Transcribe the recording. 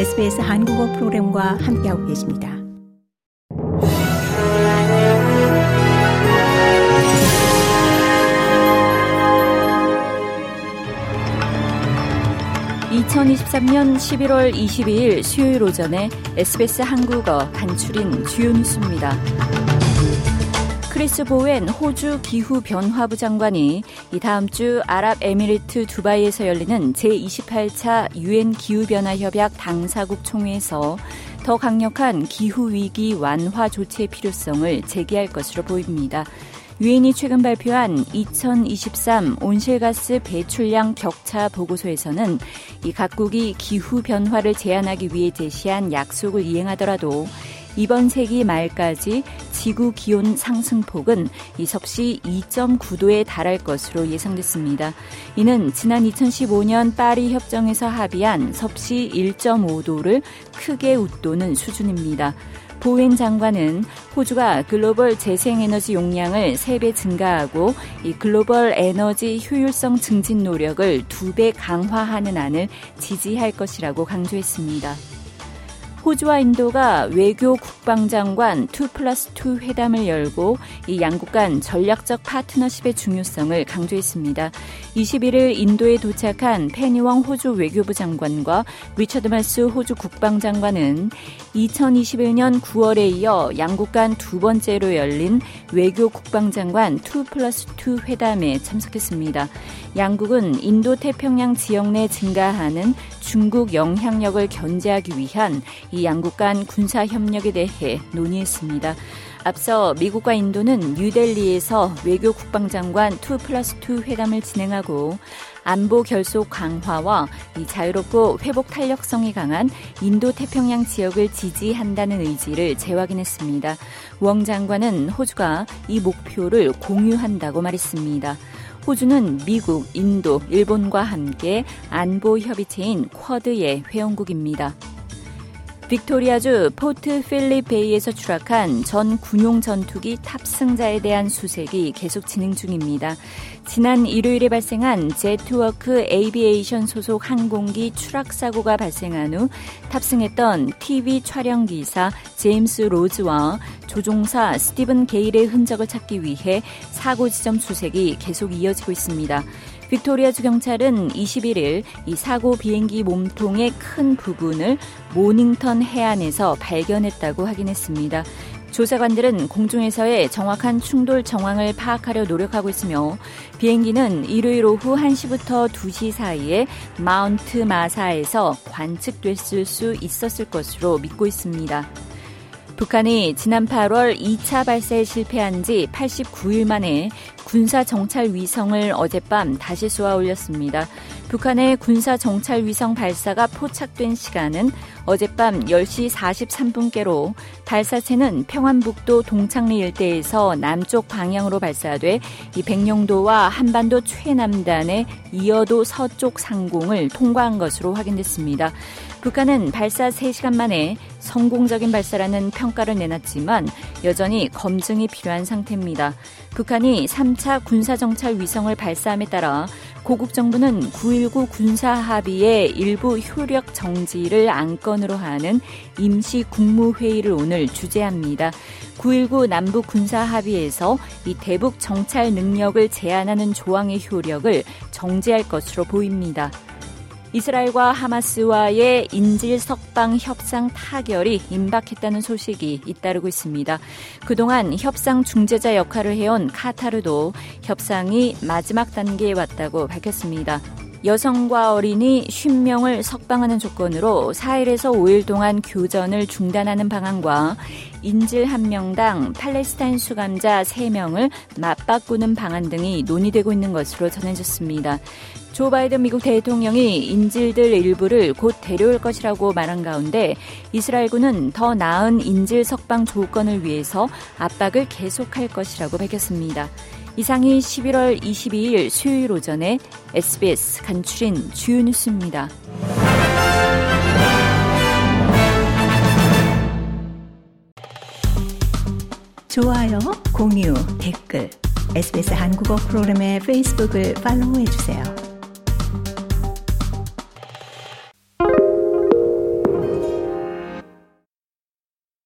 SBS 한국어 프로그램과 함께하고 계십니다. (2023년 11월 22일) 수요일 오전에 SBS 한국어 간추린 주요 뉴스입니다. 크리스 보웬 호주 기후변화부 장관이 이 다음 주 아랍에미리트 두바이에서 열리는 제28차 유엔 기후변화협약 당사국 총회에서 더 강력한 기후위기 완화 조치의 필요성을 제기할 것으로 보입니다. 유엔이 최근 발표한 2023 온실가스 배출량 격차 보고서에서는 이 각국이 기후 변화를 제한하기 위해 제시한 약속을 이행하더라도 이번 세기 말까지 지구 기온 상승폭은 이 섭씨 2.9도에 달할 것으로 예상됐습니다. 이는 지난 2015년 파리 협정에서 합의한 섭씨 1.5도를 크게 웃도는 수준입니다. 보웬 장관은 호주가 글로벌 재생에너지 용량을 3배 증가하고 이 글로벌 에너지 효율성 증진 노력을 2배 강화하는 안을 지지할 것이라고 강조했습니다. 호주와 인도가 외교 국방장관 2 플러스 2 회담을 열고 이 양국 간 전략적 파트너십의 중요성을 강조했습니다. 21일 인도에 도착한 페니웡 호주 외교부 장관과 리처드 마스 호주 국방장관은 2021년 9월에 이어 양국 간 두 번째로 열린 외교 국방장관 2 플러스 2 회담에 참석했습니다. 양국은 인도 태평양 지역 내 증가하는 중국 영향력을 견제하기 위한 이 양국 간 군사 협력에 대해 논의했습니다. 앞서 미국과 인도는 뉴델리에서 외교 국방장관 2 플러스 2 회담을 진행하고 안보 결속 강화와 이 자유롭고 회복 탄력성이 강한 인도 태평양 지역을 지지한다는 의지를 재확인했습니다. 웡 장관은 호주가 이 목표를 공유한다고 말했습니다. 호주는 미국, 인도, 일본과 함께 안보 협의체인 쿼드의 회원국입니다. 빅토리아주 포트 필립 베이에서 추락한 전 군용 전투기 탑승자에 대한 수색이 계속 진행 중입니다. 지난 일요일에 발생한 Jetwork Aviation 소속 항공기 추락 사고가 발생한 후 탑승했던 TV 촬영 기사 제임스 로즈와 조종사 스티븐 게일의 흔적을 찾기 위해 사고 지점 수색이 계속 이어지고 있습니다. 빅토리아 주 경찰은 21일 이 사고 비행기 몸통의 큰 부분을 모닝턴 해안에서 발견했다고 확인했습니다. 조사관들은 공중에서의 정확한 충돌 정황을 파악하려 노력하고 있으며 비행기는 일요일 오후 1시부터 2시 사이에 마운트 마사에서 관측됐을 수 있었을 것으로 믿고 있습니다. 북한이 지난 8월 2차 발사에 실패한 지 89일 만에 군사 정찰 위성을 어젯밤 다시 쏘아 올렸습니다. 북한의 군사 정찰 위성 발사가 포착된 시간은 어젯밤 10시 43분께로 발사체는 평안북도 동창리 일대에서 남쪽 방향으로 발사돼 이 백령도와 한반도 최남단의 이어도 서쪽 상공을 통과한 것으로 확인됐습니다. 북한은 발사 3시간 만에 성공적인 발사라는 평가를 내놨지만 여전히 검증이 필요한 상태입니다. 북한이 3차 군사정찰 위성을 발사함에 따라 고국 정부는 9.19 군사 합의의 일부 효력 정지를 안건으로 하는 임시 국무회의를 오늘 주재합니다. 9.19 남북 군사 합의에서 이 대북 정찰 능력을 제한하는 조항의 효력을 정지할 것으로 보입니다. 이스라엘과 하마스와의 인질 석방 협상 타결이 임박했다는 소식이 잇따르고 있습니다. 그동안 협상 중재자 역할을 해온 카타르도 협상이 마지막 단계에 왔다고 밝혔습니다. 여성과 어린이 50명을 석방하는 조건으로 4일에서 5일 동안 교전을 중단하는 방안과 인질 1명당 팔레스타인 수감자 3명을 맞바꾸는 방안 등이 논의되고 있는 것으로 전해졌습니다. 조 바이든 미국 대통령이 인질들 일부를 곧 데려올 것이라고 말한 가운데 이스라엘군은 더 나은 인질 석방 조건을 위해서 압박을 계속할 것이라고 밝혔습니다. 이상이 11월 22일 수요일 오전에 SBS 간추린 주요 뉴스입니다. 좋아요, 공유, 댓글, SBS 한국어 프로그램의 페이스북을 팔로우해 주세요.